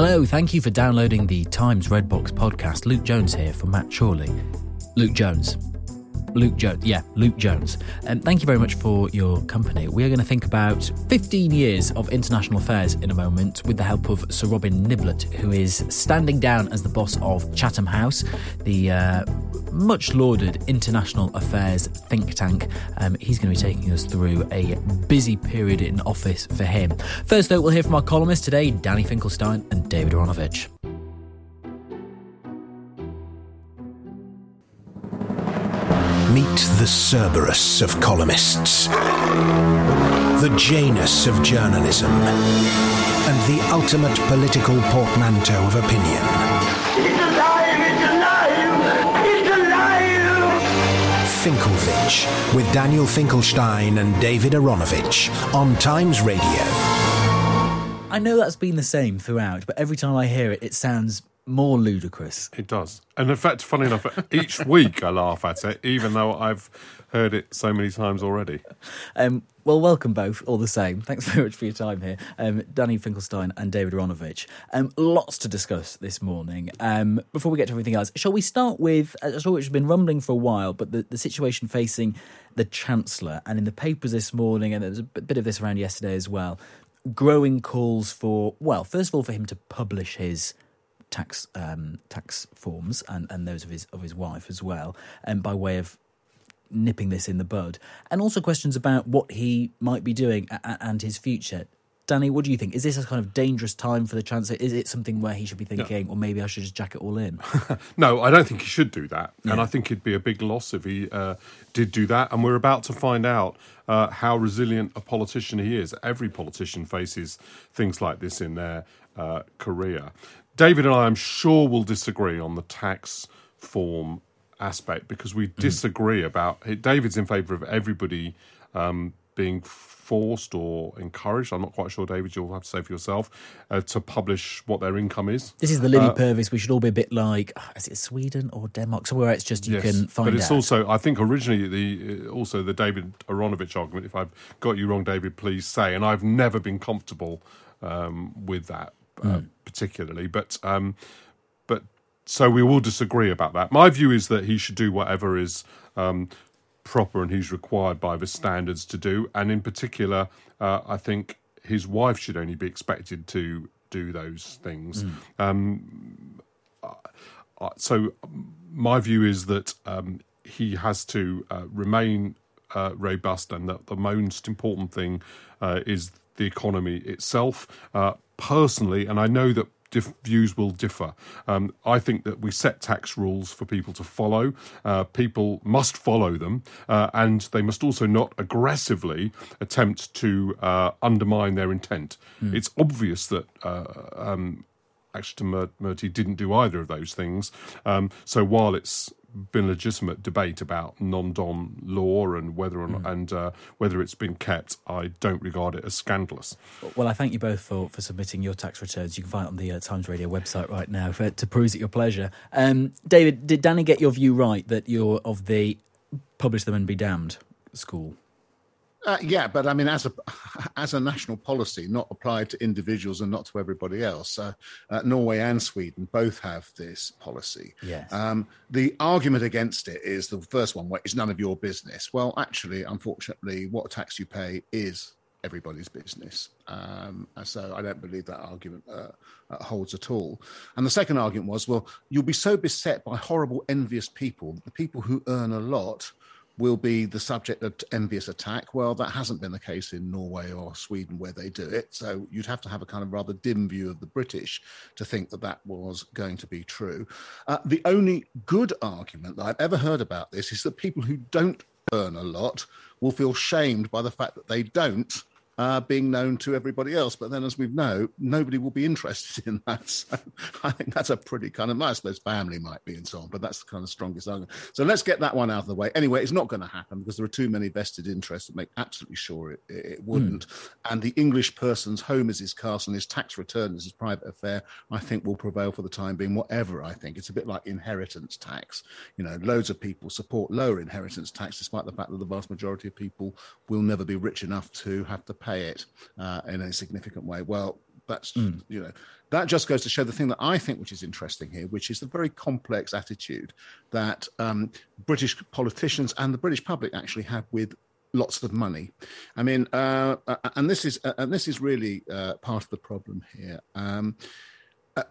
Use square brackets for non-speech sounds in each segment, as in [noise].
Hello, thank you for downloading the Times Redbox podcast. Luke Jones here for Matt Chorley. Luke Jones. Luke Jones, yeah, Luke Jones. And thank you very much for your company. We are going to think about 15 years of international affairs in a moment with the help of Sir Robin Niblett, who is standing down as the boss of Chatham House, the uh, much lauded international affairs think tank. Um, he's going to be taking us through a busy period in office for him. First, though, we'll hear from our columnists today, Danny Finkelstein and David Aaronovitch. Meet the Cerberus of columnists, the Janus of journalism, and the ultimate political portmanteau of opinion. Finkelvich, with Daniel Finkelstein and David Aaronovitch on Times Radio. I know that's been the same throughout, but every time I hear it, it sounds more ludicrous. It does. And in fact, funny enough, [laughs] each week I laugh at it, even though I've heard it so many times already. Um, well, welcome both, all the same. Thanks [laughs] very much for your time here. Um, Danny Finkelstein and David Aaronovitch. Um, lots to discuss this morning. Um, before we get to everything else, shall we start with, a story which has been rumbling for a while, but the, the situation facing the Chancellor. And in the papers this morning, and there was a bit of this around yesterday as well, growing calls for, well, first of all, for him to publish his tax um, tax forms and, and those of his of his wife as well, and by way of nipping this in the bud, and also questions about what he might be doing and his future. Danny, what do you think? Is this a kind of dangerous time for the Chancellor? Is it something where he should be thinking, or maybe I should just jack it all in? [laughs] no, I don't think he should do that. Yeah. And I think it'd be a big loss if he uh, did do that. And we're about to find out uh, how resilient a politician he is. Every politician faces things like this in their uh, career. David and I, I'm sure, will disagree on the tax form aspect because we mm-hmm. disagree about. David's in favour of everybody um, being forced or encouraged. I'm not quite sure, David. You'll have to say for yourself uh, to publish what their income is. This is the Libby uh, Purves. We should all be a bit like, ah, is it Sweden or Denmark? Somewhere it's just you yes, can find. But it's out. also, I think, originally the uh, also the David Aaronovitch argument. If I've got you wrong, David, please say. And I've never been comfortable um, with that uh, mm. particularly. But um, but so we will disagree about that. My view is that he should do whatever is um, proper and he's required by the standards to do. And in particular, uh, I think his wife should only be expected to do those things. Mm. Um, uh, so my view is that um, he has to uh, remain uh, robust, and that the most important thing uh, is the economy itself. Uh, personally, and I know that Views will differ. Um, I think that we set tax rules for people to follow. Uh, people must follow them, uh, and they must also not aggressively attempt to uh, undermine their intent. Mm. It's obvious that. Uh, um, Akshata Murty didn't do either of those things. Um, so while it's been legitimate debate about non-dom law and whether or not, mm. and uh, whether it's been kept. I don't regard it as scandalous. Well, I thank you both for, for submitting your tax returns. You can find it on the uh, Times Radio website right now for, to peruse at your pleasure. Um, David, did Danny get your view right that you're of the publish them and be damned school? Uh, yeah, but I mean, as a [laughs] as a national policy, not applied to individuals and not to everybody else. Uh, uh, Norway and Sweden both have this policy. Yes. Um, the argument against it is the first one, where it's none of your business. Well, actually, unfortunately, what tax you pay is everybody's business. Um, so I don't believe that argument uh, uh, holds at all. And the second argument was, well, you'll be so beset by horrible, envious people, the people who earn a lot will be the subject of envious attack. Well, that hasn't been the case in Norway or Sweden where they do it. So you'd have to have a kind of rather dim view of the British to think that that was going to be true. Uh, the only good argument that I've ever heard about this is that people who don't earn a lot will feel shamed by the fact that they don't uh, being known to everybody else. But then, as we know, nobody will be interested [laughs] in that. So I think that's a pretty kind of, I suppose family might be and so on, but that's the kind of strongest argument. So let's get that one out of the way. Anyway, it's not going to happen because there are too many vested interests that make absolutely sure it, it wouldn't. Mm. And the English person's home is his castle and his tax return is his private affair, I think will prevail for the time being, whatever I think. It's a bit like inheritance tax. You know, loads of people support lower inheritance tax, despite the fact that the vast majority of people will never be rich enough to have to pay it uh, in a significant way. Well, that's mm. you know that just goes to show the thing that I think which is interesting here, which is the very complex attitude that um, British politicians and the British public actually have with lots of money. I mean, uh, uh and this is uh, and this is really uh, part of the problem here. Um, uh,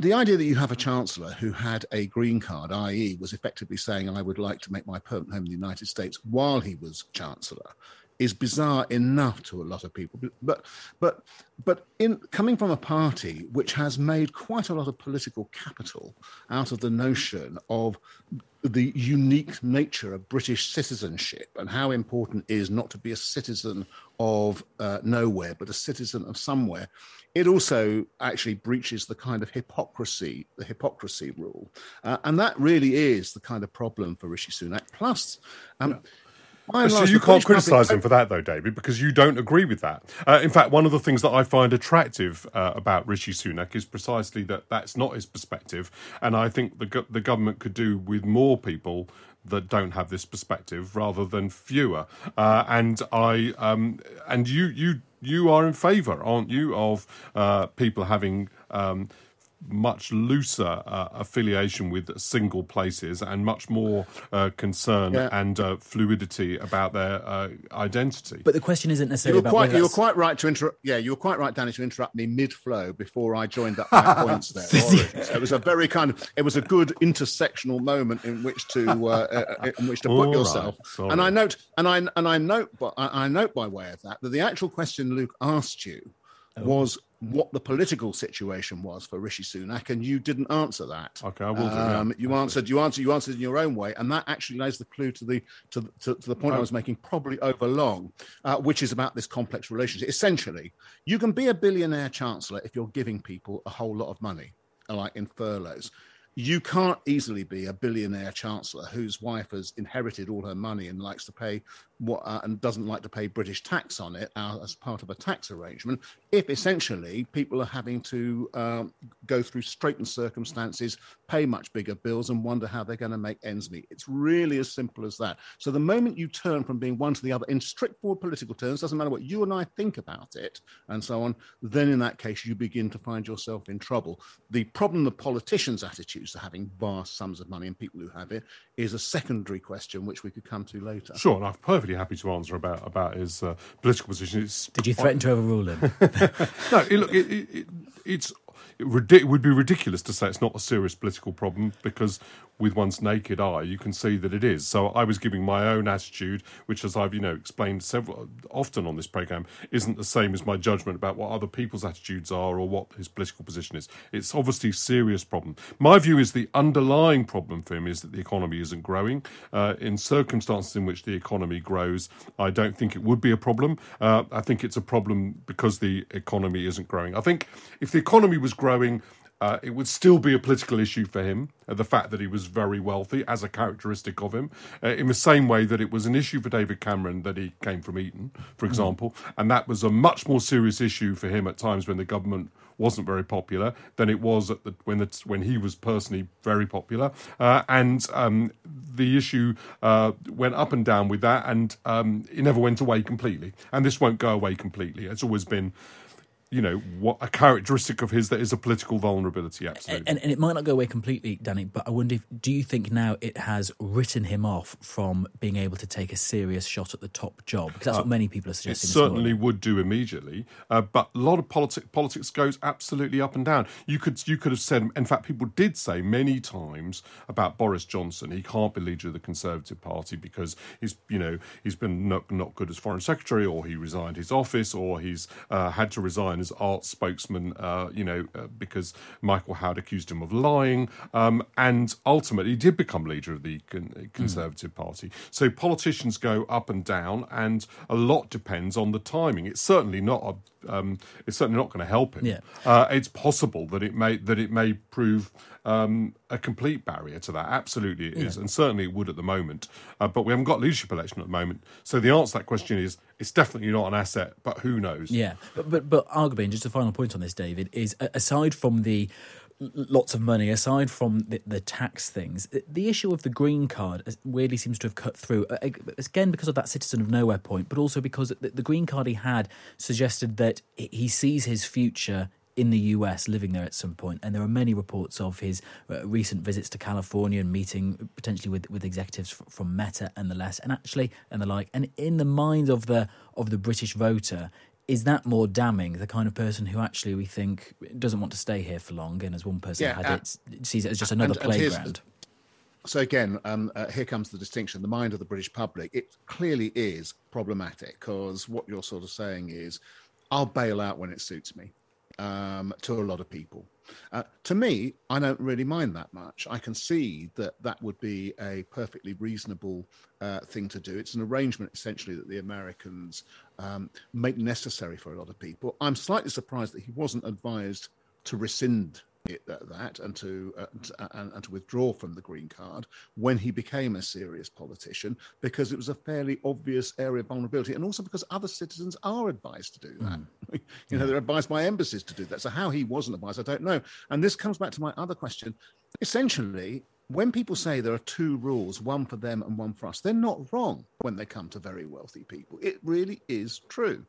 the idea that you have a chancellor who had a green card, i.e., was effectively saying, I would like to make my permanent home in the United States while he was chancellor, is bizarre enough to a lot of people. But but but in coming from a party which has made quite a lot of political capital out of the notion of the unique nature of British citizenship and how important it is not to be a citizen of uh, nowhere but a citizen of somewhere. It also actually breaches the kind of hypocrisy, the hypocrisy rule, uh, and that really is the kind of problem for Rishi Sunak. Plus. Um, yeah so you can't criticise him for that, though, David, because you don't agree with that. Uh, in fact, one of the things that I find attractive uh, about Rishi Sunak is precisely that that's not his perspective, and I think the the government could do with more people that don't have this perspective rather than fewer. Uh, and I um, and you you you are in favour, aren't you, of uh, people having. Um, much looser uh, affiliation with single places and much more uh, concern yeah. and uh, fluidity about their uh, identity. But the question isn't necessarily you were quite, you were quite right to interrupt. Yeah, you were quite right, Danny, to interrupt me mid-flow before I joined up [laughs] my points there. so it was a very kind of, it was a good intersectional moment in which to uh, uh, in which to put yourself. Right. And I note, and I and I note, I, I note by way of that that the actual question Luke asked you was what the political situation was for Rishi Sunak, and you didn't answer that. Okay, I will do. Um, you answered. You answered. You answered in your own way, and that actually lays the clue to the to, to, to the point oh. I was making, probably over long, uh, which is about this complex relationship. Essentially, you can be a billionaire chancellor if you're giving people a whole lot of money, like in furloughs you can't easily be a billionaire chancellor whose wife has inherited all her money and likes to pay what uh, and doesn't like to pay British tax on it uh, as part of a tax arrangement. If essentially people are having to um, go through straitened circumstances, pay much bigger bills, and wonder how they're going to make ends meet, it's really as simple as that. So the moment you turn from being one to the other in straightforward political terms, doesn't matter what you and I think about it, and so on. Then in that case, you begin to find yourself in trouble. The problem of politicians' attitudes to having vast sums of money and people who have it is a secondary question, which we could come to later. Sure, and I'm perfectly happy to answer about about his uh, political position. It's Did you threaten to overrule him? [laughs] no, it, look, it, it, it's it would be ridiculous to say it's not a serious political problem because with one's naked eye you can see that it is. So i was giving my own attitude which as i've you know explained several often on this program isn't the same as my judgment about what other people's attitudes are or what his political position is. It's obviously a serious problem. My view is the underlying problem for him is that the economy isn't growing. Uh, in circumstances in which the economy grows i don't think it would be a problem. Uh, i think it's a problem because the economy isn't growing. I think if the economy was growing growing Uh, it would still be a political issue for him, uh, the fact that he was very wealthy as a characteristic of him, uh, in the same way that it was an issue for David Cameron that he came from Eton, for example, and that was a much more serious issue for him at times when the government wasn't very popular than it was at the, when the, when he was personally very popular, uh, and um, the issue uh, went up and down with that, and um, it never went away completely, and this won't go away completely. It's always been you know what a characteristic of his that is a political vulnerability absolutely And, and it might not go away completely, Danny, but I wonder if do you think now it has written him off from being able to take a serious shot at the top job? Because that's what many people are Uh, it certainly would do immediately, uh, but a lot of politics politics goes absolutely up and down. You could you could have said, in fact, people did say many times about Boris Johnson, he can't be leader of the Conservative Party because he's you know he's been not, not good as foreign secretary, or he resigned his office, or he's uh, had to resign as arts spokesman, uh, you know, uh, because Michael Howard accused him of lying, um, and ultimately he did become leader of the con- Conservative Party. So politicians go up and down, and a lot depends on the timing. It's certainly not a, um, it's certainly not going to help him. Yeah. Uh, it's possible that it may that it may prove um, a complete barrier to that. Absolutely, it is, and certainly it would at the moment. Uh, but we haven't got a leadership election at the moment, so the answer to that question is it's definitely not an asset. But who knows? Yeah, but but, but arguably, and just a final point on this, David, is aside from the lots of money, aside from the, the tax things, the- issue of the green card weirdly seems to have cut through uh, again because of that citizen of nowhere point, but also because the, the green card he had suggested that he sees his future. In the US, living there at some point, and there are many reports of his uh, recent visits to California and meeting potentially with, with executives from Meta and the less, and actually and the like. And in the mind of the of the British voter, is that more damning? The kind of person who actually we think doesn't want to stay here for long, and as one person Yeah, had uh, it, sees it as just another and- and playground. So again, um, uh, here comes the distinction. The mind of the British public, it clearly is problematic because what you're sort of saying is, I'll bail out when it suits me. Um, to a lot of people, uh, to me, I don't really mind that much. I can see that that would be a perfectly reasonable uh, thing to do. It's an arrangement essentially that the Americans um, make necessary for a lot of people. I'm slightly surprised that he wasn't advised to rescind Uh, that, that uh, and to uh, and, and to withdraw from the green card when he became a serious politician because it was a fairly obvious area of vulnerability and also because other citizens are advised to do that. Hmm. [laughs] You know they're advised by embassies to do that. So how he wasn't advised i don't know. And this comes back to my other question. Essentially when people say there are two rules one for them and one for us they're not wrong when they come to very wealthy people. It really is true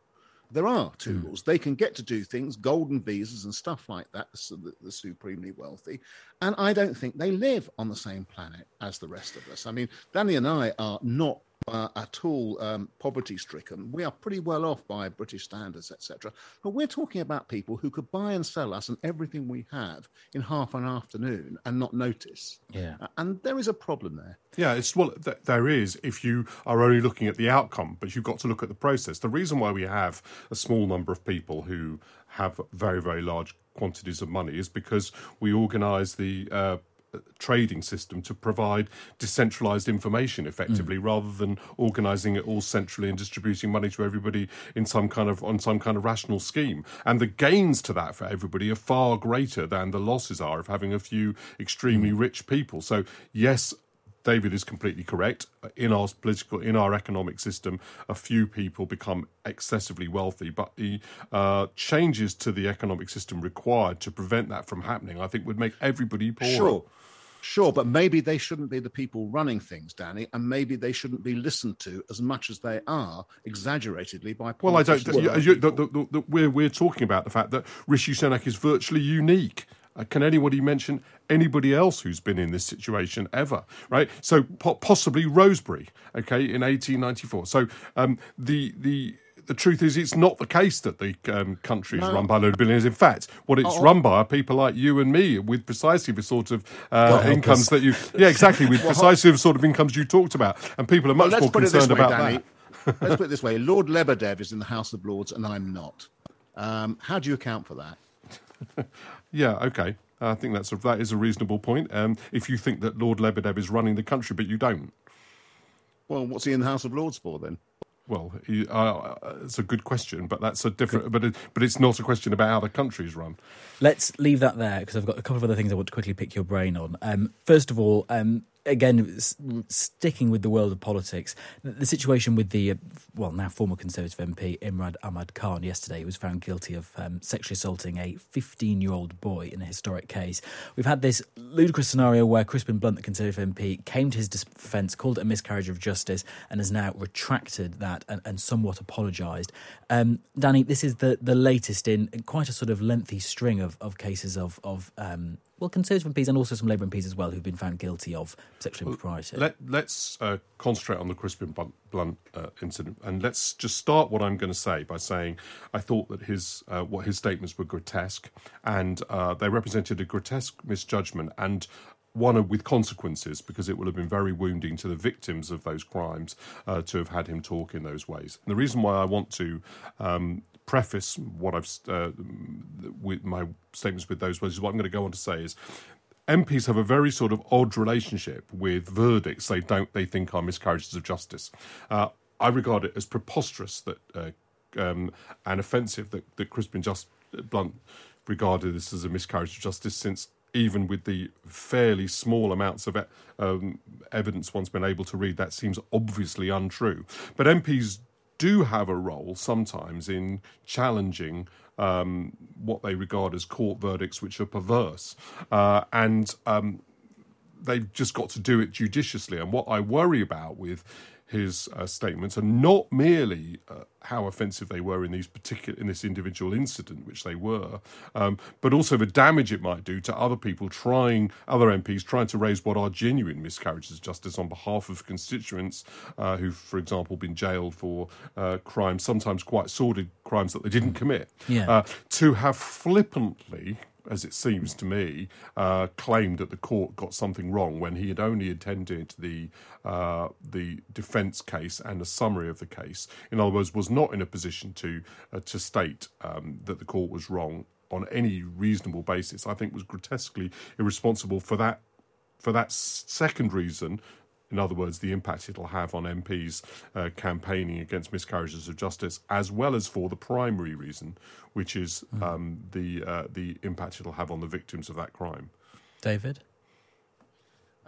there are hmm. two rules. They can get to do things, golden visas and stuff like that, so the, the supremely wealthy. And I don't think they live on the same planet as the rest of us. I mean, Danny and I are not uh, at all um, poverty stricken. We are pretty well off by British standards, etc. But we're talking about people who could buy and sell us and everything we have in half an afternoon and not notice. Yeah. Uh, And there is a problem there. Yeah, it's well, th- there is if you are only looking at the outcome, but you've got to look at the process. The reason why we have a small number of people who have very, very large quantities of money is because we organise the uh, trading system to provide decentralized information effectively rather than organizing it all centrally and distributing money to everybody in some kind of on some kind of rational scheme and the gains to that for everybody are far greater than the losses are of having a few extremely rich people so yes David is completely correct. In our political, in our economic system, a few people become excessively wealthy, but the uh, changes to the economic system required to prevent that from happening, I think, would make everybody poorer. Sure. Sure, but maybe they shouldn't be the people running things, Danny, and maybe they shouldn't be listened to as much as they are, exaggeratedly by. Well, I don't. politicians You, and you, the, the, the, we're we're talking about the fact that Rishi Sunak is virtually unique. Uh, can anybody mention anybody else who's been in this situation ever? Right. So po- possibly Rosebery. Okay, in 1894. So um, the the. The truth is, it's not the case that the um, country is run by a load of billionaires. In fact, what Oh, it's run by are people like you and me with precisely the sort of uh, God incomes that you, yeah, exactly, with [laughs] precisely the sort of incomes you talked about. And people are much Let's more put it this concerned way, about Danny. that. [laughs] Let's put it this way: Lord [laughs] Lebedev is in the House of Lords, and I'm not. Um, how do you account for that? Yeah, okay. I think that's a, that is a reasonable point. Um, if you think that Lord Lebedev is running the country, but you don't. Well, what's he in the House of Lords for then? Well, uh, uh, it's a good question, but that's a different. But it, but it's not a question about how the country's run. Let's leave that there because I've got a couple of other things I want to quickly pick your brain on. Um, first of all, um, again, sticking with the world of politics, the, the situation with the, uh, well, now former Conservative MP Imran Ahmad Khan yesterday, was found guilty of um, sexually assaulting a 15 year old boy in a historic case. We've had this ludicrous scenario where Crispin Blunt, the Conservative MP, came to his defence, called it a miscarriage of justice, and has now retracted that and, and somewhat apologised. Um, Danny, this is the, the latest in quite a sort of lengthy string of, of cases of, of um, well, Conservative MPs and also some Labour MPs as well who've been found guilty of sexual impropriety. Let, let's uh, concentrate on the Crispin Blunt, Blunt uh, incident, and let's just start what I'm going to say by saying I thought that his uh, what his statements were grotesque, and uh, they represented a grotesque misjudgment and one with consequences because it would have been very wounding to the victims of those crimes uh, to have had him talk in those ways. And the reason why I want to um, preface what I've uh, with my statements with those words what I'm going to go on to say is MPs have a very sort of odd relationship with verdicts they don't they think are miscarriages of justice. Uh, I regard it as preposterous that uh, um, and offensive that, that Crispin Just Blunt regarded this as a miscarriage of justice since even with the fairly small amounts of um, evidence one's been able to read, that seems obviously untrue. But MPs do have a role sometimes in challenging um, what they regard as court verdicts which are perverse. Uh, and um, they've just got to do it judiciously. And what I worry about with his uh, statements are not merely uh, how offensive they were in these particular in this individual incident, which they were, um, but also the damage it might do to other people trying, other MPs trying to raise what are genuine miscarriages of justice on behalf of constituents uh, who've, for example, been jailed for uh, crimes, sometimes quite sordid crimes that they didn't commit. Yeah. Uh, to have flippantly as it seems to me, uh, claimed that the court got something wrong when he had only attended the uh, the defence case and a summary of the case. In other words, was not in a position to uh, to state um, that the court was wrong on any reasonable basis. I think was grotesquely irresponsible for that for that second reason in other words, the impact it'll have on MPs uh, campaigning against miscarriages of justice, as well as for the primary reason, which is um, the uh, the impact it'll have on the victims of that crime. David?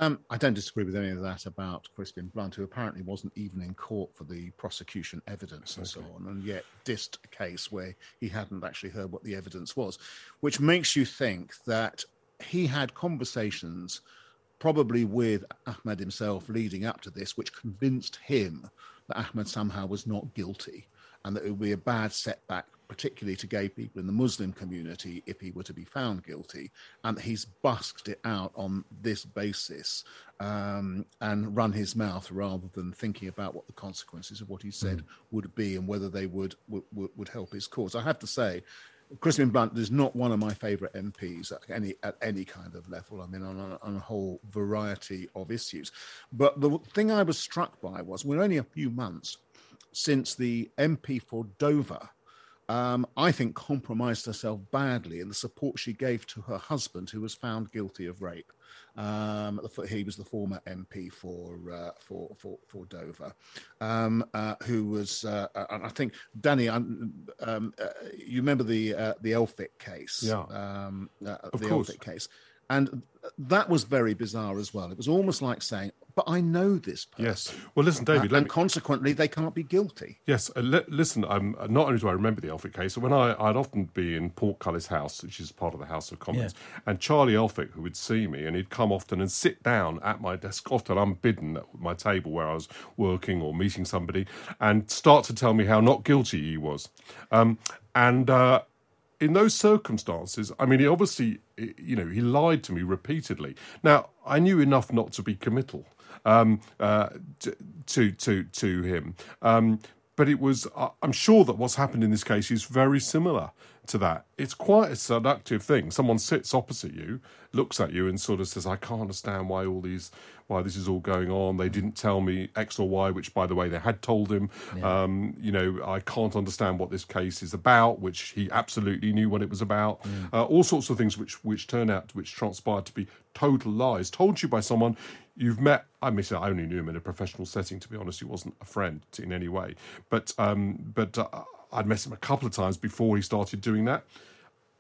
Um, I don't disagree with any of that about Crispin Blunt, who apparently wasn't even in court for the prosecution evidence and so on, and yet dissed a case where he hadn't actually heard what the evidence was, which makes you think that he had conversations probably with Ahmad himself leading up to this, which convinced him that Ahmad somehow was not guilty and that it would be a bad setback, particularly to gay people in the Muslim community, if he were to be found guilty. And he's busked it out on this basis um, and run his mouth rather than thinking about what the consequences of what he said would be and whether they would, would, would help his cause. I have to say, Crispin Blunt is not one of my favourite MPs at any at any kind of level. I mean, on a, on a whole variety of issues. But the thing I was struck by was we're only a few months since the MP for Dover, um, I think, compromised herself badly in the support she gave to her husband, who was found guilty of rape. Um, he was the former MP for uh, for, for for Dover, um, uh, who was, uh, and I think Danny, um, um, uh, you remember the uh, the Elphicke case, Yeah. um, uh, Of the course. Elphicke case, and that was very bizarre as well. It was almost like saying, "But I know this person." Yes. Well, listen, Uh, David. let and me, consequently, they can't be guilty. Yes, uh, li- listen. I'm not only do I remember the Elphicke case, when I, I'd often be in Portcullis House, which is part of the House of Commons, and Charlie Elphicke, who would see me, and he'd come often and sit down at my desk, often unbidden at my table where I was working or meeting somebody, and start to tell me how not guilty he was, um, and. Uh, in those circumstances, I mean, he obviously, you know, he lied to me repeatedly. Now, I knew enough not to be committal um, uh, to, to to him, um, but it was. I'm sure that what's happened in this case is very similar to that. It's quite a seductive thing. Someone sits opposite you, looks at you, and sort of says, "I can't understand why all these." Why this is all going on? They didn't tell me X or Y, which, by the way, they had told him. Um, you know, I can't understand what this case is about, which he absolutely knew what it was about. Uh, all sorts of things which which turn out, which transpired to be total lies, told you by someone you've met. I mean, I only knew him in a professional setting. To be honest, he wasn't a friend in any way. But um, but uh, I'd met him a couple of times before he started doing that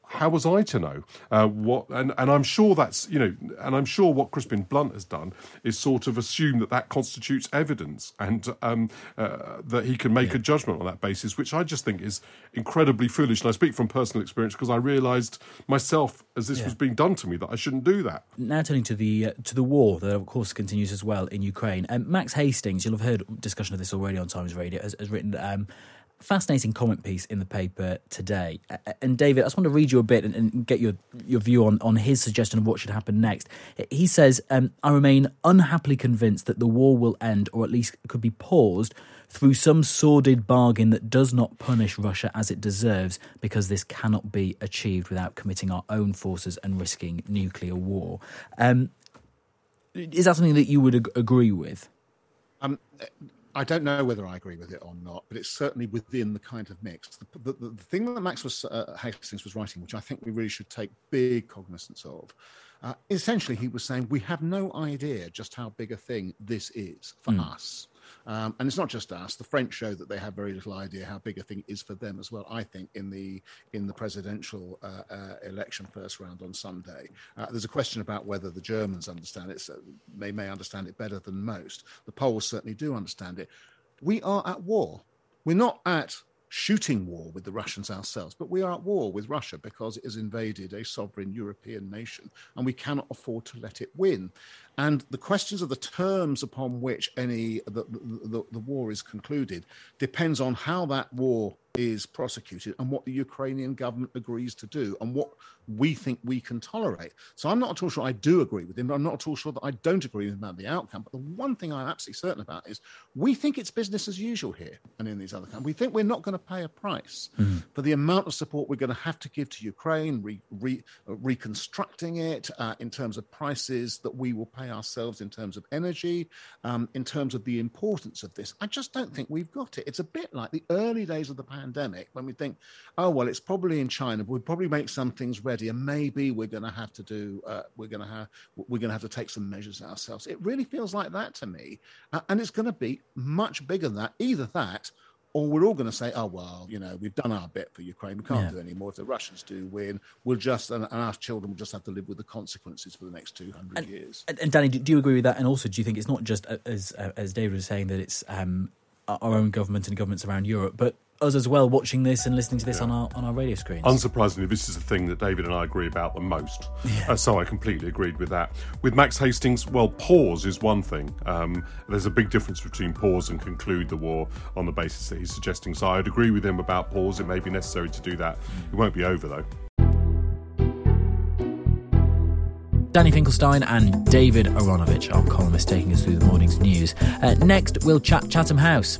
how was I to know uh, what? And, and I'm sure that's you know, and I'm sure what Crispin Blunt has done is sort of assume that that constitutes evidence, and um, uh, that he can make yeah. a judgment on that basis, which I just think is incredibly foolish. And I speak from personal experience because I realised myself as this yeah. was being done to me that I shouldn't do that. Now turning to the uh, to the war that of course continues as well in Ukraine. Um, Max Hastings, you'll have heard discussion of this already on Times Radio, has, has written. Um, fascinating comment piece in the paper today. And David, I just want to read you a bit and, and get your your view on on his suggestion of what should happen next. He says, um, "I remain unhappily convinced that the war will end, or at least could be paused." Through some sordid bargain that does not punish Russia as it deserves, because this cannot be achieved without committing our own forces and risking nuclear war. Um, is that something that you would ag- agree with? Um, I don't know whether I agree with it or not, but it's certainly within the kind of mix. The, the, the thing that Max was, uh, Hastings was writing, which I think we really should take big cognizance of, uh, essentially he was saying we have no idea just how big a thing this is for mm. us. Um, and it's not just us. The French show that they have very little idea how big a thing is for them as well. I think in the in the presidential uh, uh, election first round on Sunday, uh, there's a question about whether the Germans understand it. So they may understand it better than most. The Poles certainly do understand it. We are at war. We're not at shooting war with the Russians ourselves, but we are at war with Russia because it has invaded a sovereign European nation and we cannot afford to let it win. And the questions of the terms upon which any the, the, the war is concluded depends on how that war is prosecuted and what the Ukrainian government agrees to do and what we think we can tolerate. So I'm not at all sure I do agree with him, but I'm not at all sure that I don't agree with him about the outcome. But the one thing I'm absolutely certain about is we think it's business as usual here and in these other countries. We think we're not going to pay a price mm-hmm. for the amount of support we're going to have to give to Ukraine, re, re, uh, reconstructing it uh, in terms of prices that we will pay ourselves in terms of energy, um, in terms of the importance of this. I just don't think we've got it. It's a bit like the early days of the pandemic when we think, oh, well, it's probably in China, but we'll probably make some things ready and maybe we're going to have to do uh, we're going to have we're going to have to take some measures ourselves it really feels like that to me uh, and it's going to be much bigger than that either that or we're all going to say, oh, well, you know, we've done our bit for Ukraine. We can't yeah. do any more. If the Russians do win, we'll just, and, and, our children will just have to live with the consequences for the next 200 and, years. And, and, Danny, do you agree with that? And also, do you think it's not just, uh, as, uh, as David was saying, that it's um, our own government and governments around Europe, but us as well watching this and listening to this yeah. on our on our radio screens. Unsurprisingly, this is the thing that David and I agree about the most. Yeah. Uh, so I completely agreed with that. With Max Hastings, well, pause is one thing. Um, there's a big difference between pause and conclude the war on the basis that he's suggesting. So I'd agree with him about pause. It may be necessary to do that. It won't be over though. Danny Finkelstein and David Aaronovitch, our columnist, taking us through the morning's news. Uh, next, we'll chat Chatham House.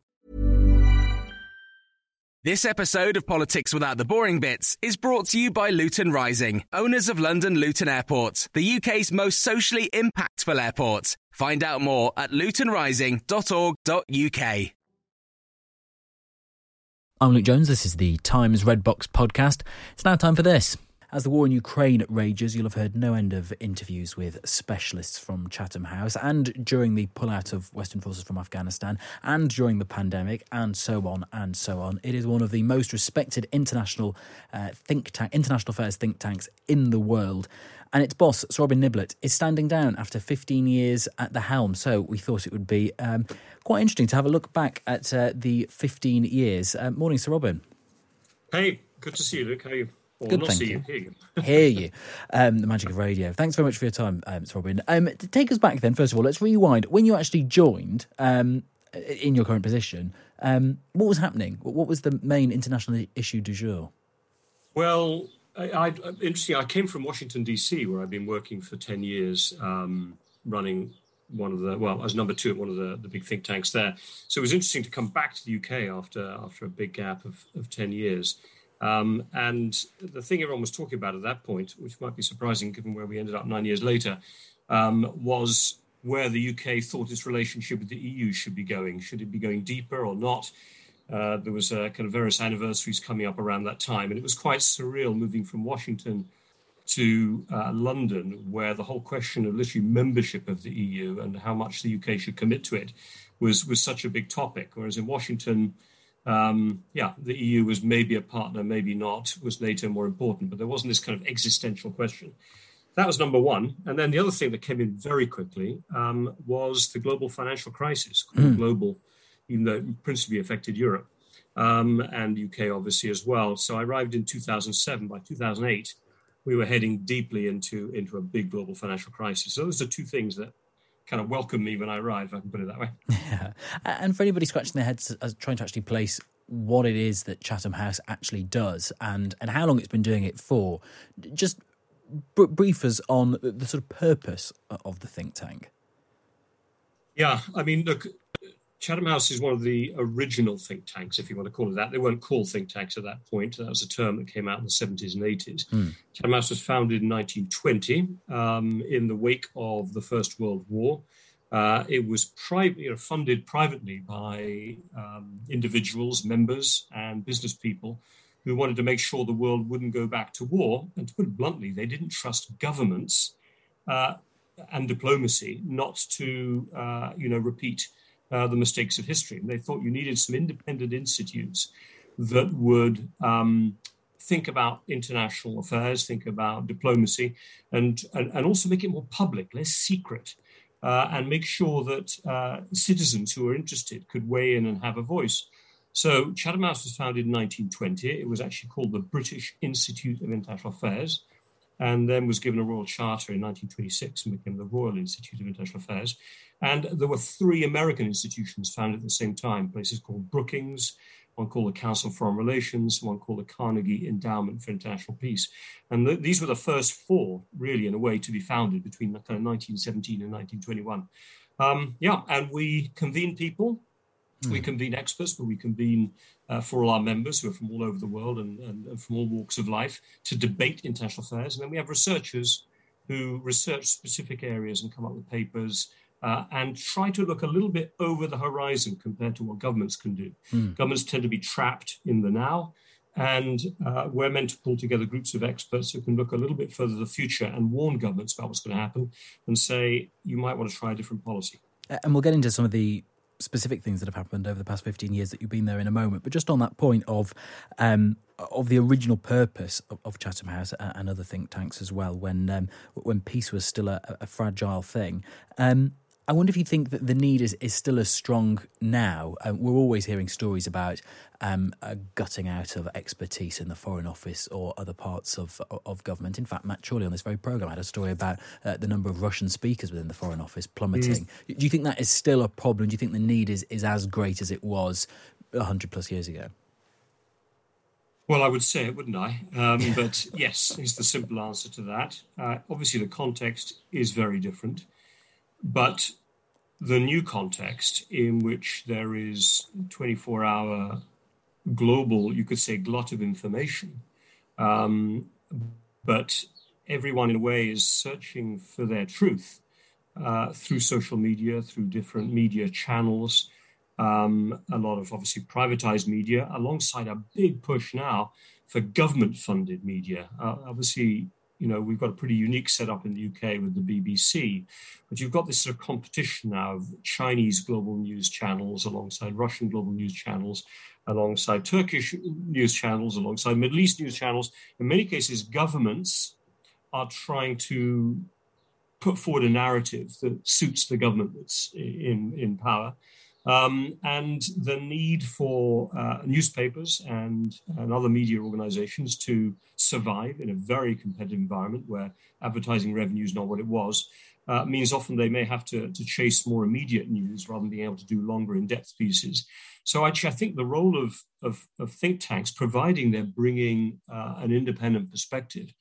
This episode of Politics Without the Boring Bits is brought to you by Luton Rising, owners of London Luton Airport, the UK's most socially impactful airport. Find out more at lutonrising.org.uk. I'm Luke Jones. This is the Times Red Box podcast. It's now time for this. As the war in Ukraine rages, you'll have heard no end of interviews with specialists from Chatham House, and during the pullout of Western forces from Afghanistan, and during the pandemic, and so on and so on. It is one of the most respected international uh, think tank, international affairs think tanks in the world. And its boss, Sir Robin Niblett, is standing down after 15 years at the helm. So we thought it would be um, quite interesting to have a look back at uh, the 15 years. Uh, morning, Sir Robin. Hey, good to see you, Luke. How are you? Or Good, not thank see you. you, hear [laughs] you. Hear you. Um, the magic of radio. Thanks very much for your time, um, Robin. Um, to take us back then, first of all, let's rewind. When you actually joined um, in your current position, um, what was happening? What was the main international issue du jour? Well, I, I, interesting. I came from Washington D.C., where I've been working for ten years, um, running one of the well as number two at one of the, the big think tanks there. So it was interesting to come back to the UK after after a big gap of, of ten years. Um, and the thing everyone was talking about at that point, which might be surprising given where we ended up nine years later, um, was where the UK thought its relationship with the EU should be going. Should it be going deeper or not? Uh, there was uh, kind of various anniversaries coming up around that time, and it was quite surreal moving from Washington to uh, London, where the whole question of literally membership of the EU and how much the UK should commit to it was was such a big topic. Whereas in Washington, um, yeah, the EU was maybe a partner, maybe not. Was NATO more important? But there wasn't this kind of existential question. That was number one. And then the other thing that came in very quickly um, was the global financial crisis, Mm. global, even though it principally affected Europe um, and UK obviously as well. So I arrived in 2007. By 2008, we were heading deeply into into a big global financial crisis. So those are two things that kind of welcomed me when I arrived, if I can put it that way. [laughs] Yeah. And for anybody scratching their heads as trying to actually place what it is that Chatham House actually does and, and how long it's been doing it for, just br- brief us on the, the sort of purpose of the think tank. Yeah, I mean, look, Chatham House is one of the original think tanks, if you want to call it that. They weren't called think tanks at that point. That was a term that came out in the 70s and 80s. Mm. Chatham House was founded in 1920 um, in the wake of the First World War. Uh, it was pri- you know, funded privately by um, individuals, members, and business people who wanted to make sure the world wouldn't go back to war. And to put it bluntly, they didn't trust governments uh, and diplomacy not to, uh, you know, repeat uh, the mistakes of history. And they thought you needed some independent institutes that would um, think about international affairs, think about diplomacy, and, and, and also make it more public, less secret, uh, and make sure that uh, citizens who are interested could weigh in and have a voice. So Chatham House was founded in 1920. It was actually called the British Institute of International Affairs and then was given a royal charter in 1926 and became the Royal Institute of International Affairs. And there were three American institutions founded at the same time, places called Brookings, one called the Council of Foreign Relations, one called the Carnegie Endowment for International Peace. And th- these were the first four, really, in a way, to be founded between kind of 1917 and 1921. Um, yeah, and we convene people, we convene experts, but we convene uh, for all our members who are from all over the world and, and, and from all walks of life to debate international affairs. And then we have researchers who research specific areas and come up with papers uh, and try to look a little bit over the horizon compared to what governments can do. Hmm. Governments tend to be trapped in the now. And uh, we're meant to pull together groups of experts who can look a little bit further the future and warn governments about what's going to happen and say, you might want to try a different policy. And we'll get into some of the specific things that have happened over the past 15 years that you've been there in a moment. But just on that point of um, of the original purpose of, of Chatham House and other think tanks as well, when um, when peace was still a, a fragile thing. Um, I wonder if you think that the need is, is still as strong now. Um, we're always hearing stories about um, a gutting out of expertise in the Foreign Office or other parts of of government. In fact, Matt Chorley on this very program had a story about uh, the number of Russian speakers within the Foreign Office plummeting. Do you think that is still a problem? Do you think the need is, is as great as it was 100 plus years ago? Well, I would say it, wouldn't I? Um, but yes, is the simple answer to that. Uh, obviously, the context is very different, but the new context in which there is 24 hour global, you could say, glut of information, um, but everyone in a way is searching for their truth uh, through social media, through different media channels. um, a lot of obviously privatized media, alongside a big push now for government funded media. Uh, obviously, you know, we've got a pretty unique setup in the UK with the BBC, but you've got this sort of competition now of Chinese global news channels alongside Russian global news channels, alongside Turkish news channels, alongside Middle East news channels. In many cases, governments are trying to put forward a narrative that suits the government that's in, in power. Um, and the need for uh, newspapers and, and other media organizations to survive in a very competitive environment where advertising revenue is not what it was uh, means often they may have to, to chase more immediate news rather than being able to do longer in-depth pieces. So actually, I think the role of, of, of think tanks, providing they're bringing uh, an independent perspective,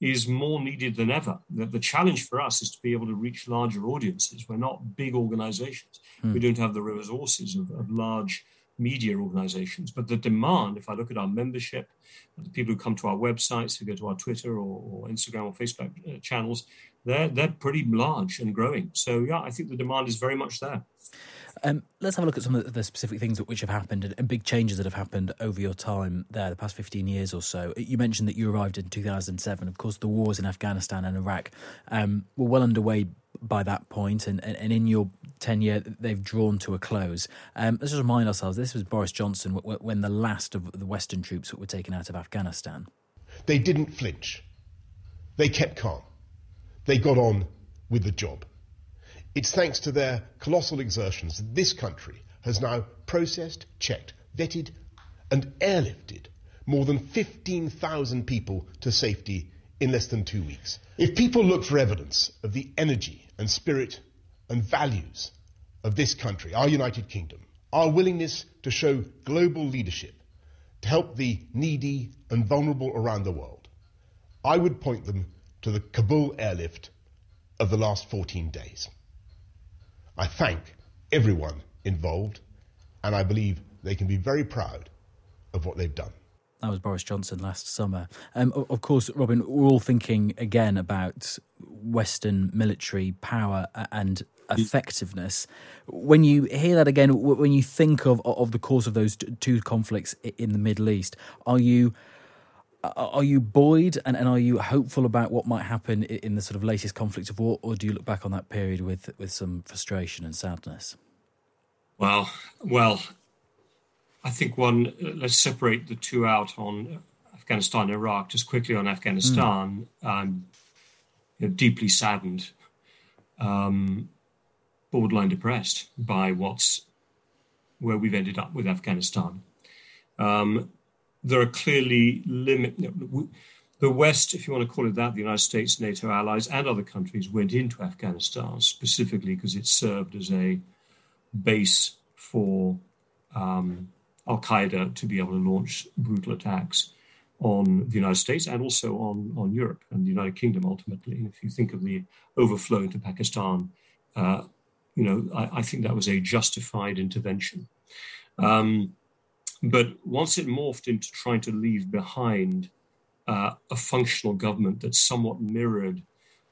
is more needed than ever. The, the, challenge for us is to be able to reach larger audiences. We're not big organizations. Mm. We don't have the resources of, of, large media organizations. But the demand, if I look at our membership, the people who come to our websites, who go to our Twitter or, or Instagram or Facebook uh, channels, they're, they're pretty large and growing. So, yeah, I think the demand is very much there. Um, let's have a look at some of the specific things which have happened and, and, big changes that have happened over your time there, the past 15 years or so. You mentioned that you arrived in 2007. Of course, the wars in Afghanistan and Iraq um, were well underway by that point, and, and, and, in your tenure, they've drawn to a close. Um, let's just remind ourselves this was Boris Johnson when the last of the Western troops were taken out of Afghanistan. They didn't flinch, they kept calm, they got on with the job. It's thanks to their colossal exertions that this country has now processed, checked, vetted, and airlifted more than 15,000 people to safety in less than two weeks. If people look for evidence of the energy and spirit and values of this country, our United Kingdom, our willingness to show global leadership to help the needy and vulnerable around the world, I would point them to the Kabul airlift of the last 14 days. I thank everyone involved, and I believe they can be very proud of what they've done. That was Boris Johnson last summer. Um, of course, Robin, we're all thinking again about Western military power and effectiveness. When you hear that again, when you think of of the course of those two conflicts in the Middle East, are you are you buoyed and, and are you hopeful about what might happen in the sort of latest conflict of war, or do you look back on that period with with some frustration and sadness? Well, well, I think one. Let's separate the two out on Afghanistan and Iraq. Just quickly on Afghanistan, mm. I'm you know, deeply saddened, um, borderline depressed by what's where we've ended up with Afghanistan. Um, there are clearly limit. The West, if you want to call it that, the United States, NATO allies, and other countries went into Afghanistan specifically because it served as a base for um, Al Qaeda to be able to launch brutal attacks on the United States and also on, on Europe and the United Kingdom ultimately. And if you think of the overflow into Pakistan, uh, you know, I, I, think that was a justified intervention. Um, but once it morphed into trying to leave behind uh, a functional government that somewhat mirrored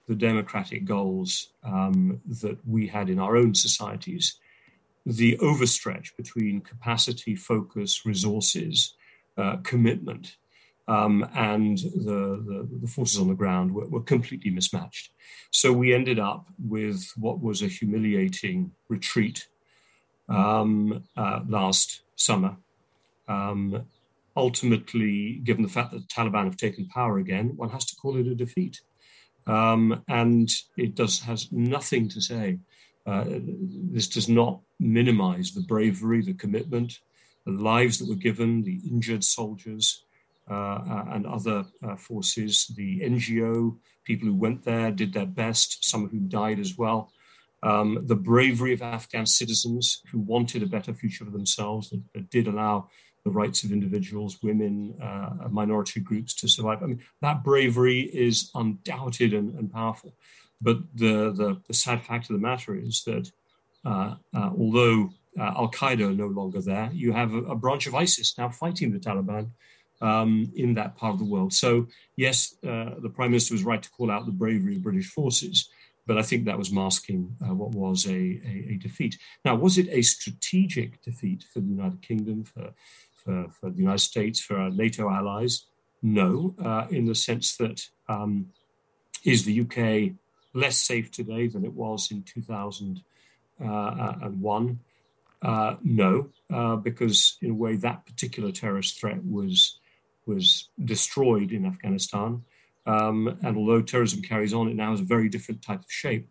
the democratic goals um, that we had in our own societies, the overstretch between capacity, focus, resources, uh, commitment, um, and the, the, the, forces on the ground were, were, completely mismatched. So we ended up with what was a humiliating retreat um, uh, last summer um, ultimately, given the fact that the Taliban have taken power again, one has to call it a defeat. Um, and it does has nothing to say. Uh, this does not minimize the bravery, the commitment, the lives that were given, the injured soldiers uh, uh, and other uh, forces, the NGO people who went there did their best, some who died as well. Um, the bravery of Afghan citizens who wanted a better future for themselves, that, that did allow the rights of individuals, women, uh, minority groups to survive. I mean, that bravery is undoubted and, and powerful. But the, the, the, sad fact of the matter is that uh, uh, although uh, Al Qaeda are no longer there, you have a, a, branch of ISIS now fighting the Taliban um, in that part of the world. So, yes, uh, the Prime Minister was right to call out the bravery of British forces. but I think that was masking uh, what was a, a, a, defeat. Now, was it a strategic defeat for the United Kingdom, for, for, for the United States, for our NATO allies? No, uh, in the sense that um, is the UK less safe today than it was in 2001? Uh, no, uh, because in a way that particular terrorist threat was was destroyed in Afghanistan. Um, and although terrorism carries on, it now has a very different type of shape.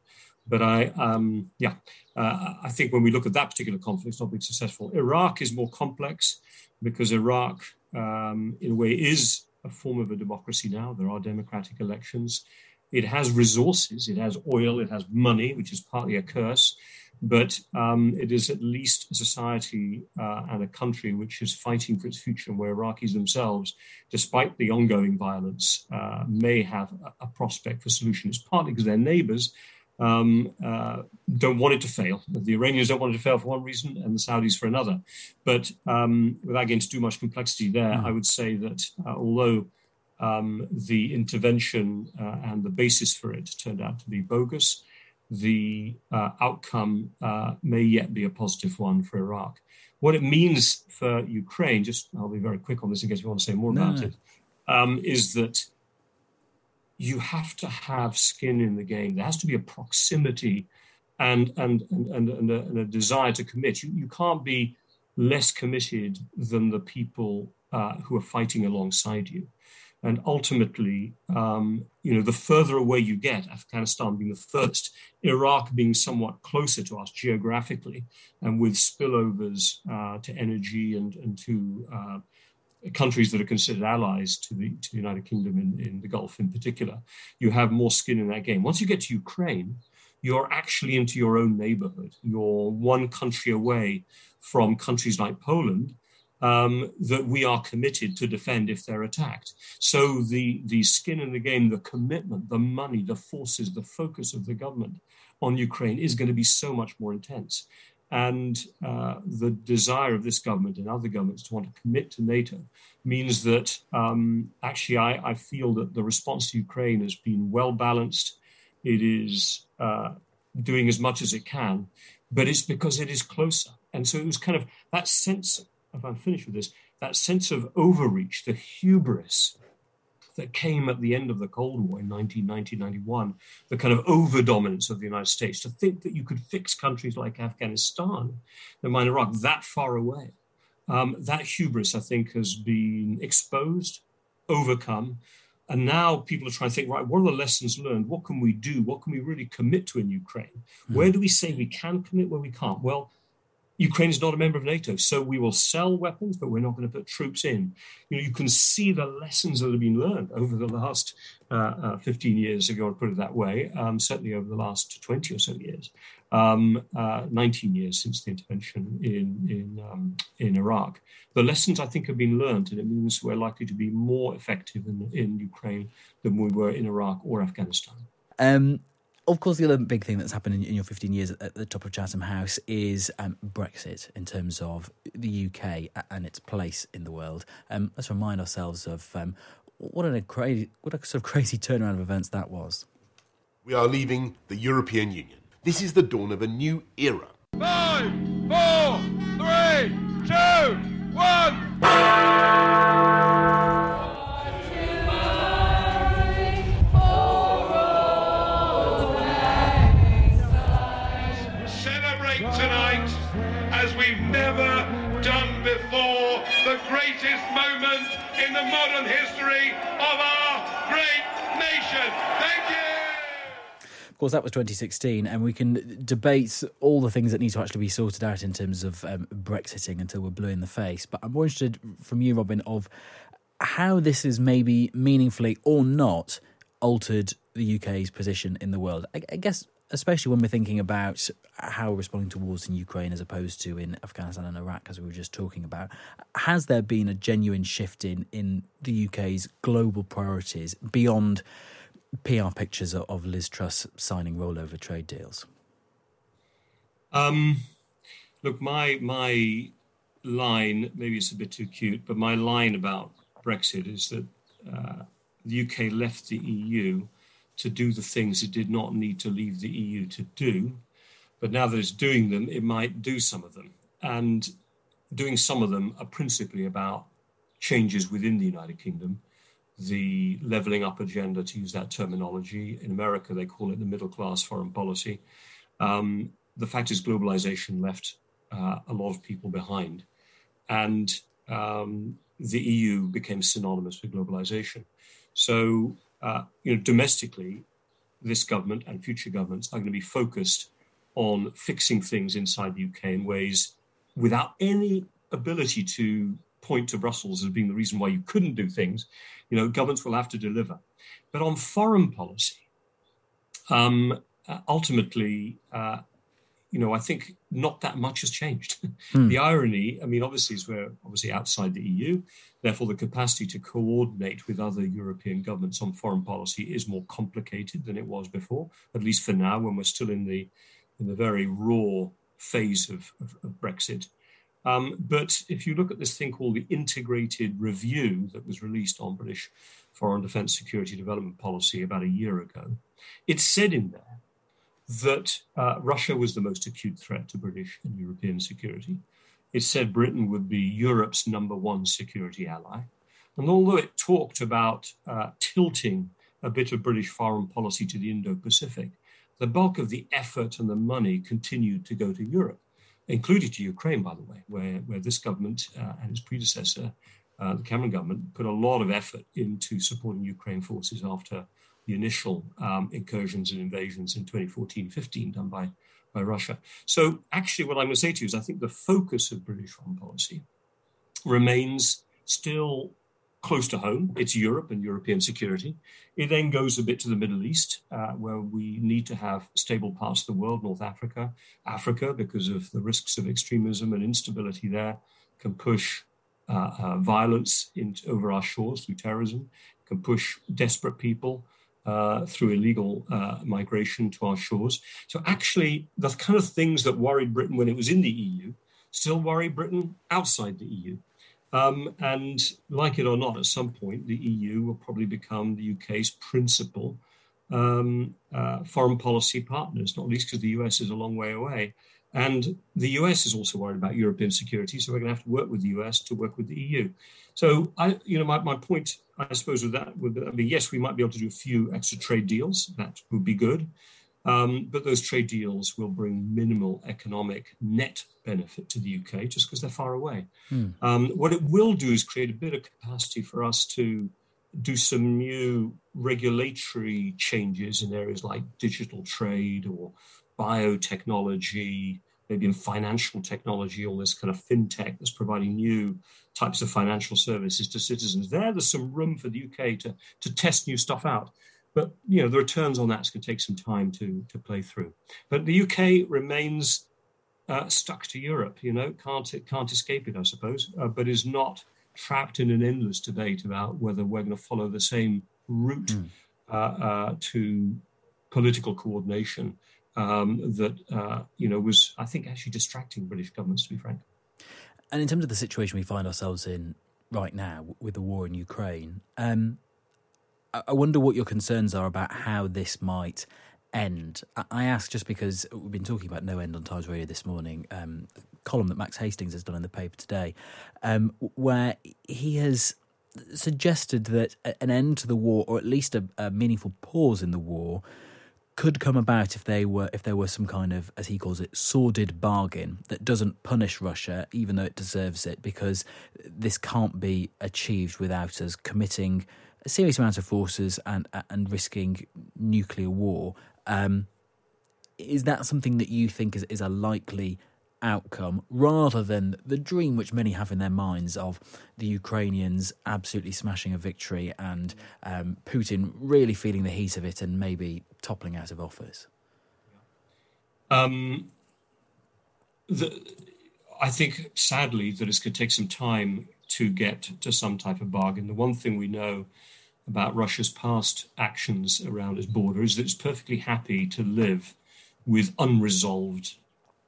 But I, um, yeah, uh, I think when we look at that particular conflict, it's not been successful. Iraq is more complex because Iraq, um, in a way, is a form of a democracy now. There are democratic elections. It has resources, it has oil, it has money, which is partly a curse but um, it is at least a society uh, and a country which is fighting for its future, and where Iraqis themselves, despite the ongoing violence, uh, may have a, a, prospect for solution. It's partly because their neighbors um, uh, don't want it to fail. The Iranians don't want it to fail for one reason, and the Saudis for another. But um, without getting into too much complexity there, mm. I would say that uh, although um, the intervention uh, and the basis for it turned out to be bogus, the uh, outcome uh, may yet be a positive one for Iraq. What it means for Ukraine, just I'll be very quick on this in case you want to say more no. about it, um, is that you have to have skin in the game. There has to be a proximity and and and, and, and, a, and a, desire to commit. You, you can't be less committed than the people uh, who are fighting alongside you. And ultimately, um, you know, the further away you get, Afghanistan being the first, Iraq being somewhat closer to us geographically, and with spillovers uh, to energy and, and to uh, countries that are considered allies to the, to the United Kingdom in, in the Gulf in particular, you have more skin in that game. Once you get to Ukraine, you're actually into your own neighborhood. You're one country away from countries like Poland um, that we are committed to defend if they're attacked. So the, the skin in the game, the commitment, the money, the forces, the focus of the government on Ukraine is going to be so much more intense. And uh, the desire of this government and other governments to want to commit to NATO means that um, actually I, I, feel that the response to Ukraine has been well balanced. It is uh, doing as much as it can, but it's because it is closer. And so it was kind of that sense if I'm finished with this, that sense of overreach, the hubris that came at the end of the Cold War in 1990 91, the kind of over dominance of the United States, to think that you could fix countries like Afghanistan, the mind Iraq, that far away. Um, that hubris, I think, has been exposed, overcome. And now people are trying to think, right, what are the lessons learned? What can we do? What can we really commit to in Ukraine? Mm. Where do we say we can commit, where we can't? Well, Ukraine is not a member of NATO, so we will sell weapons, but we're not going to put troops in. You know, you can see the lessons that have been learned over the last uh, uh, 15 years, if you want to put it that way. Um, certainly over the last 20 or so years, um, uh, 19 years since the intervention in in um, in Iraq. The lessons I think have been learned, and it means we're likely to be more effective in in Ukraine than we were in Iraq or Afghanistan. Um, of course, the other big thing that's happened in, in your 15 years at, at, the top of Chatham House is um, Brexit in terms of the UK and its place in the world. Um, let's remind ourselves of um, what a crazy, what a sort of crazy turnaround of events that was. We are leaving the European Union. This is the dawn of a new era. Five, four, three, two, one. Moment in the modern history of our great nation. Thank you. Of course, that was 2016, and we can debate all the things that need to actually be sorted out in terms of um, Brexiting until we're blue in the face. But I'm more interested from you, Robin, of how this has maybe meaningfully or not altered the UK's position in the world. I, I guess especially when we're thinking about how we're responding to wars in Ukraine as opposed to in Afghanistan and Iraq, as we were just talking about. Has there been a genuine shift in, in the UK's global priorities beyond PR pictures of Liz Truss signing rollover trade deals? Um, look, my my line maybe it's a bit too cute, but my line about Brexit is that uh, the UK left the EU to do the things it did not need to leave the EU to do. But now that it's doing them, it might do some of them. And doing some of them are principally about changes within the United Kingdom, the leveling up agenda, to use that terminology. In America, they call it the middle class foreign policy. Um, the fact is, globalization left uh, a lot of people behind. And um, the EU became synonymous with globalization. So, uh, you know, domestically, this government and future governments are going to be focused on fixing things inside the UK in ways without any ability to point to Brussels as being the reason why you couldn't do things. You know, governments will have to deliver. But on foreign policy, um, uh, ultimately, uh, you know, I think not that much has changed. [laughs] Mm. The irony, I mean, obviously, is we're obviously outside the EU. Therefore, the capacity to coordinate with other European governments on foreign policy is more complicated than it was before, at least for now, when we're still in the in the very raw phase of, of, of Brexit. Um, but if you look at this thing called the Integrated Review that was released on British foreign defence security development policy about a year ago, it said in there that uh, Russia was the most acute threat to British and European security. It said Britain would be Europe's number one security ally. And although it talked about uh, tilting a bit of British foreign policy to the Indo Pacific, the bulk of the effort and the money continued to go to Europe, including to Ukraine, by the way, where, where this government uh, and its predecessor, uh, the Cameron government, put a lot of effort into supporting Ukraine forces after the initial um, incursions and invasions in 2014 15 done by, by Russia. So, actually, what I'm going to say to you is I think the focus of British foreign policy remains still close to home. It's Europe and European security. It then goes a bit to the Middle East, uh, where we need to have stable parts of the world, North Africa, Africa, because of the risks of extremism and instability there, can push uh, uh, violence in, over our shores through terrorism, can push desperate people uh, through illegal uh, migration to our shores. So, actually, the kind of things that worried Britain when it was in the EU still worry Britain outside the EU. Um, and like it or not, at some point, the EU will probably become the UK's principal um, uh, foreign policy partners, not least because the US is a long way away. And the US is also worried about European security, so we're going to have to work with the US to work with the EU. So, I, you know, my, my point I suppose with that would mean, yes, we might be able to do a few extra trade deals. That would be good. Um, but those trade deals will bring minimal economic net benefit to the UK just because they're far away. Hmm. Um, what it will do is create a bit of capacity for us to do some new regulatory changes in areas like digital trade or biotechnology, maybe in financial technology, all this kind of fintech that's providing new types of financial services to citizens. There, there's some room for the UK to, to test new stuff out. But you know, the returns on that's going to take some time to, to play through. But the UK remains uh, stuck to Europe, you know, can't, it can't escape it, I suppose, uh, but is not trapped in an endless debate about whether we're going to follow the same route mm. uh, to political coordination um, that uh, you know was, I think, actually distracting British governments, to be frank. And in terms of the situation we find ourselves in right now with the war in Ukraine, um, I wonder what your concerns are about how this might end. I ask just because we've been talking about no end on Times Radio this morning, um, column that Max Hastings has done in the paper today, um, where he has suggested that an end to the war, or at least a, a meaningful pause in the war, could come about if they were if there were some kind of as he calls it sordid bargain that doesn't punish Russia even though it deserves it because this can't be achieved without us committing a serious amount of forces and and risking nuclear war. Um, is that something that you think is, is a likely outcome rather than the dream which many have in their minds of the Ukrainians absolutely smashing a victory and um, Putin really feeling the heat of it and maybe toppling out of office? Um, the, I think, sadly, that it's going to take some time to get to some type of bargain. The one thing we know about Russia's past actions around its border is that it's perfectly happy to live with unresolved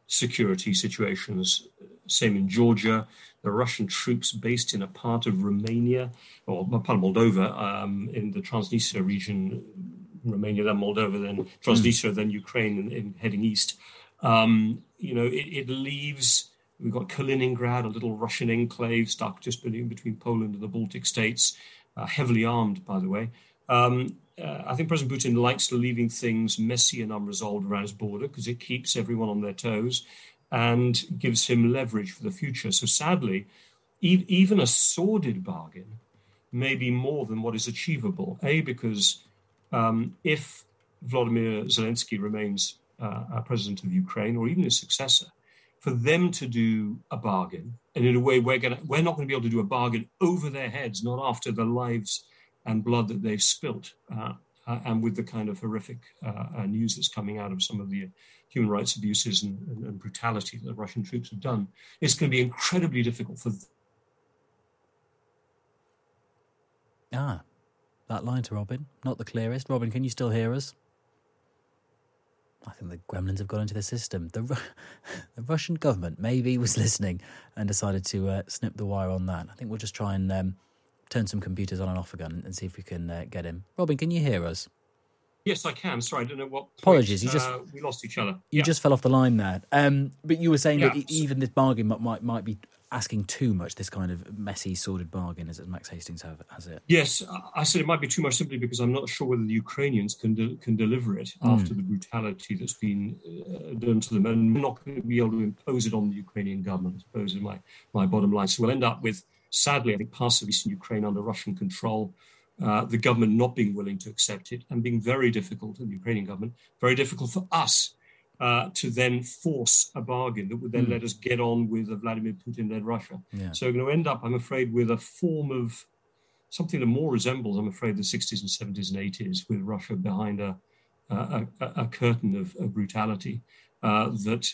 security situations. Same in Georgia. The Russian troops based in a part of Romania or part of Moldova um, in the Transnistria region Romania, then Moldova, then Transnistria, mm. then Ukraine, and, and heading east. Um, you know, it, it, leaves. We've got Kaliningrad, a little Russian enclave stuck just between, between Poland and the Baltic states, uh, heavily armed, by the way. Um, uh, I think President Putin likes leaving things messy and unresolved around his border because it keeps everyone on their toes and gives him leverage for the future. So sadly, e- even a sordid bargain may be more than what is achievable. A, because um, if Vladimir Zelensky remains uh, president of Ukraine or even his successor, for them to do a bargain, and in a way we're going we're not going to be able to do a bargain over their heads, not after the lives and blood that they've spilt, uh, uh, and with the kind of horrific uh, uh, news that's coming out of some of the human rights abuses and, and, and brutality that the Russian troops have done, it's going to be incredibly difficult for. Ah, that line to Robin, not the clearest. Robin, can you still hear us? I think the gremlins have got into the system. The, [laughs] the Russian government maybe was listening and decided to uh, snip the wire on that. I think we'll just try and um, turn some computers on and off again and see if we can uh, get him. Robin, can you hear us? Yes, I can. Sorry, I don't know what. Point, Apologies, you just uh, we lost each other. You yeah. just fell off the line there. Um, but you were saying yeah. that even this bargain might might be asking too much. This kind of messy, sordid bargain, as Max Hastings have, has it. Yes, I said it might be too much simply because I'm not sure whether the Ukrainians can de- can deliver it mm. after the brutality that's been uh, done to them, and we're not going to be able to impose it on the Ukrainian government. I suppose is my my bottom line. So we'll end up with, sadly, I think, parts of eastern Ukraine under Russian control uh, the government not being willing to accept it and being very difficult, the Ukrainian government, very difficult for us uh, to then force a bargain that would then mm. let us get on with a Vladimir Putin led Russia. Yeah. So we're going to end up, I'm afraid, with a form of something that more resembles, I'm afraid, the 60s and 70s and 80s, with Russia behind a, a, a, a curtain of, of brutality uh, that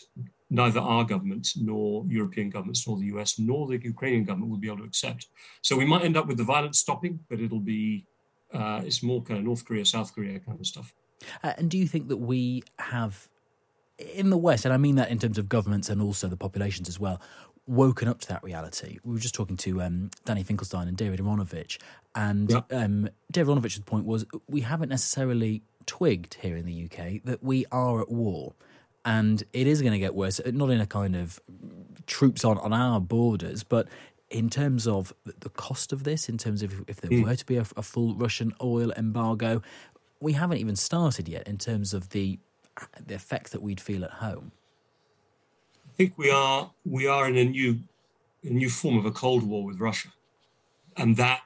neither our government nor European governments nor the US nor the Ukrainian government will be able to accept. So we might end up with the violence stopping, but it'll be uh, it's more kind of North Korea, South Korea kind of stuff. Uh, and do you think that we have in the West, and I mean that in terms of governments and also the populations as well, woken up to that reality. We were just talking to um, Danny Finkelstein and David Aaronovitch, and yeah. um, David Aaronovitch's point was we haven't necessarily twigged here in the UK that we are at war and it is going to get worse. Not in a kind of troops on on our borders, but in terms of the cost of this, in terms of if there mm. were to be a, a, full Russian oil embargo, we haven't even started yet in terms of the the effect that we'd feel at home. I think we are we are in a new a new form of a cold war with Russia, and that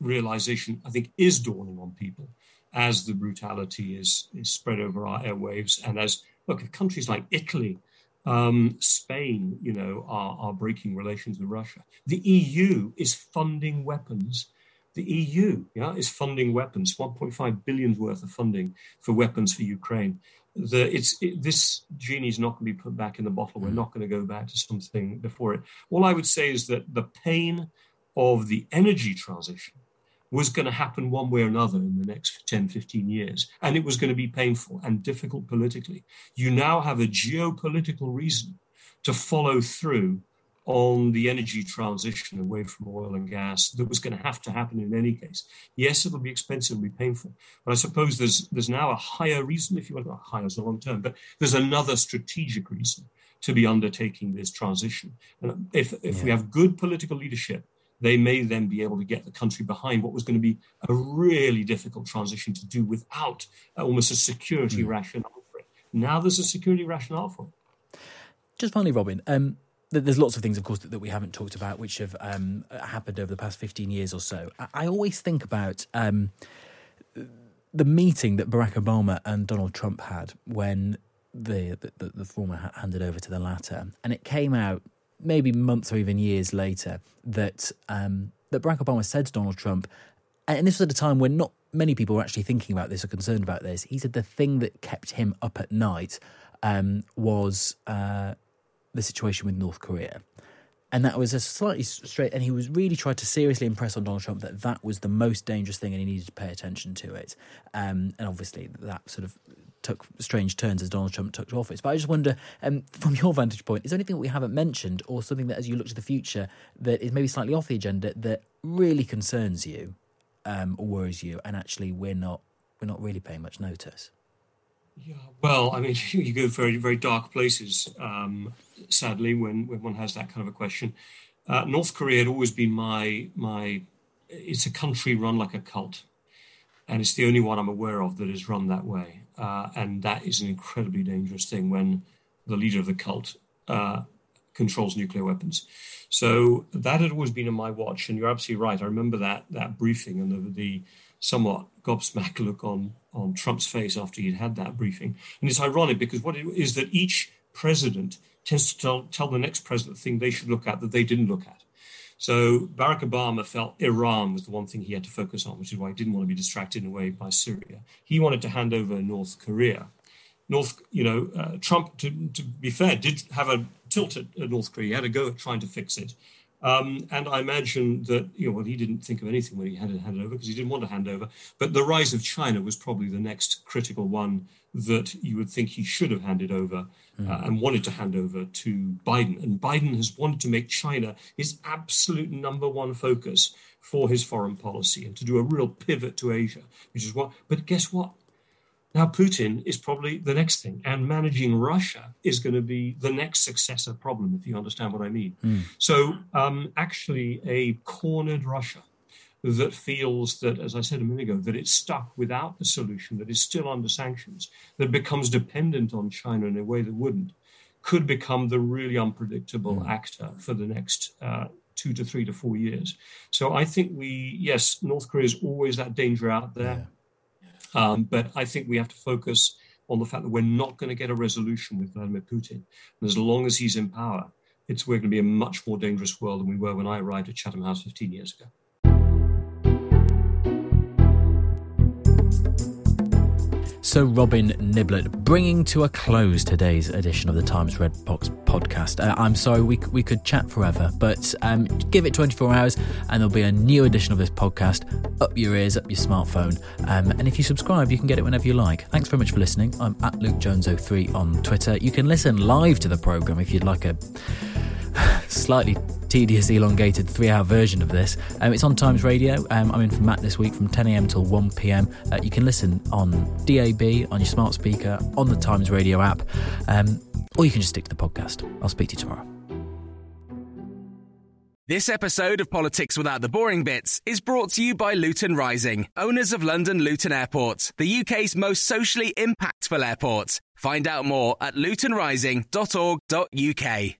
realization I think is dawning on people as the brutality is is spread over our airwaves and as look, countries like Italy, um, Spain, you know, are, are breaking relations with Russia. The EU is funding weapons. The EU, yeah, is funding weapons, 1.5 billion worth of funding for weapons for Ukraine. The, it's it, this genie is not going to be put back in the bottle. We're mm. not going to go back to something before it. All I would say is that the pain of the energy transition was going to happen one way or another in the next 10, 15 years. And it was going to be painful and difficult politically. You now have a geopolitical reason to follow through on the energy transition away from oil and gas that was going to have to happen in any case. Yes, it'll be expensive and be painful, but I suppose there's there's now a higher reason, if you want, well, higher is a long term, but there's another strategic reason to be undertaking this transition. And if if yeah. we have good political leadership they may then be able to get the country behind what was going to be a really difficult transition to do without almost a security mm. rationale for it. Now there's a security rationale for it. Just finally, Robin, um, there's lots of things, of course, that, that, we haven't talked about which have um, happened over the past 15 years or so. I, I always think about um, the meeting that Barack Obama and Donald Trump had when the, the, the former handed over to the latter, and it came out maybe months or even years later that um, that Barack Obama said to Donald Trump, and this was at a time when not many people were actually thinking about this or concerned about this. He said the thing that kept him up at night um, was uh, the situation with North Korea. And that was a slightly straight, and he was really tried to seriously impress on Donald Trump that that was the most dangerous thing, and he needed to pay attention to it. Um, and obviously, that sort of took strange turns as Donald Trump took office. But I just wonder, um, from your vantage point, is there anything that we haven't mentioned, or something that, as you look to the future, that is maybe slightly off the agenda that really concerns you um, or worries you, and actually we're not we're not really paying much notice. Yeah, well, I mean, [laughs] you go very, very dark places, um, sadly, when, when one has that kind of a question. Uh, North Korea had always been my, my, it's a country run like a cult. And it's the only one I'm aware of that is run that way. Uh, and that is an incredibly dangerous thing when the leader of the cult uh, controls nuclear weapons. So that had always been on my watch. And you're absolutely right. I remember that, that briefing and the, the somewhat gobsmacked look on, on Trump's face after he'd had that briefing. And it's ironic because what it is that each president tends to tell, tell the next president the thing they should look at that they didn't look at. So Barack Obama felt Iran was the one thing he had to focus on, which is why he didn't want to be distracted away by Syria. He wanted to hand over North Korea. North, you know, uh, Trump, to, to, be fair, did have a tilt at North Korea. He had a go at trying to fix it. Um, and I imagine that, you know, well, he didn't think of anything when he had to hand over because he didn't want to hand over. But the rise of China was probably the next critical one that you would think he should have handed over uh, mm. and wanted to hand over to Biden. And Biden has wanted to make China his absolute number one focus for his foreign policy and to do a real pivot to Asia, which is what. But guess what? Now, Putin is probably the next thing, and managing Russia is going to be the next successor problem, if you understand what I mean. Mm. So, um, actually, a cornered Russia that feels that, as I said a minute ago, that it's stuck without the solution, that is still under sanctions, that becomes dependent on China in a way that wouldn't, could become the really unpredictable mm. actor for the next uh, two to three to four years. So I think we, yes, North Korea is always that danger out there. Yeah um, but I think we have to focus on the fact that we're not going to get a resolution with Vladimir Putin. And as long as he's in power, it's we're going to be a much more dangerous world than we were when I arrived at Chatham House 15 years ago. So, Robin Niblett, bringing to a close today's edition of the Times Red Box podcast. Uh, I'm sorry we, we could chat forever, but um, give it 24 hours and there'll be a new edition of this podcast up your ears, up your smartphone. Um, and if you subscribe, you can get it whenever you like. Thanks very much for listening. I'm at Luke Jones03 on Twitter. You can listen live to the programme if you'd like a slightly tedious, elongated three hour version of this. Um, it's on Times Radio. Um, I'm in for Matt this week from 10am till 1pm. Uh, you can listen on DAB, on your smart speaker, on the Times Radio app, um, or you can just stick to the podcast. I'll speak to you tomorrow. This episode of Politics Without the Boring Bits is brought to you by Luton Rising, owners of London Luton Airport, the UK's most socially impactful airport. Find out more at lutonrising.org.uk.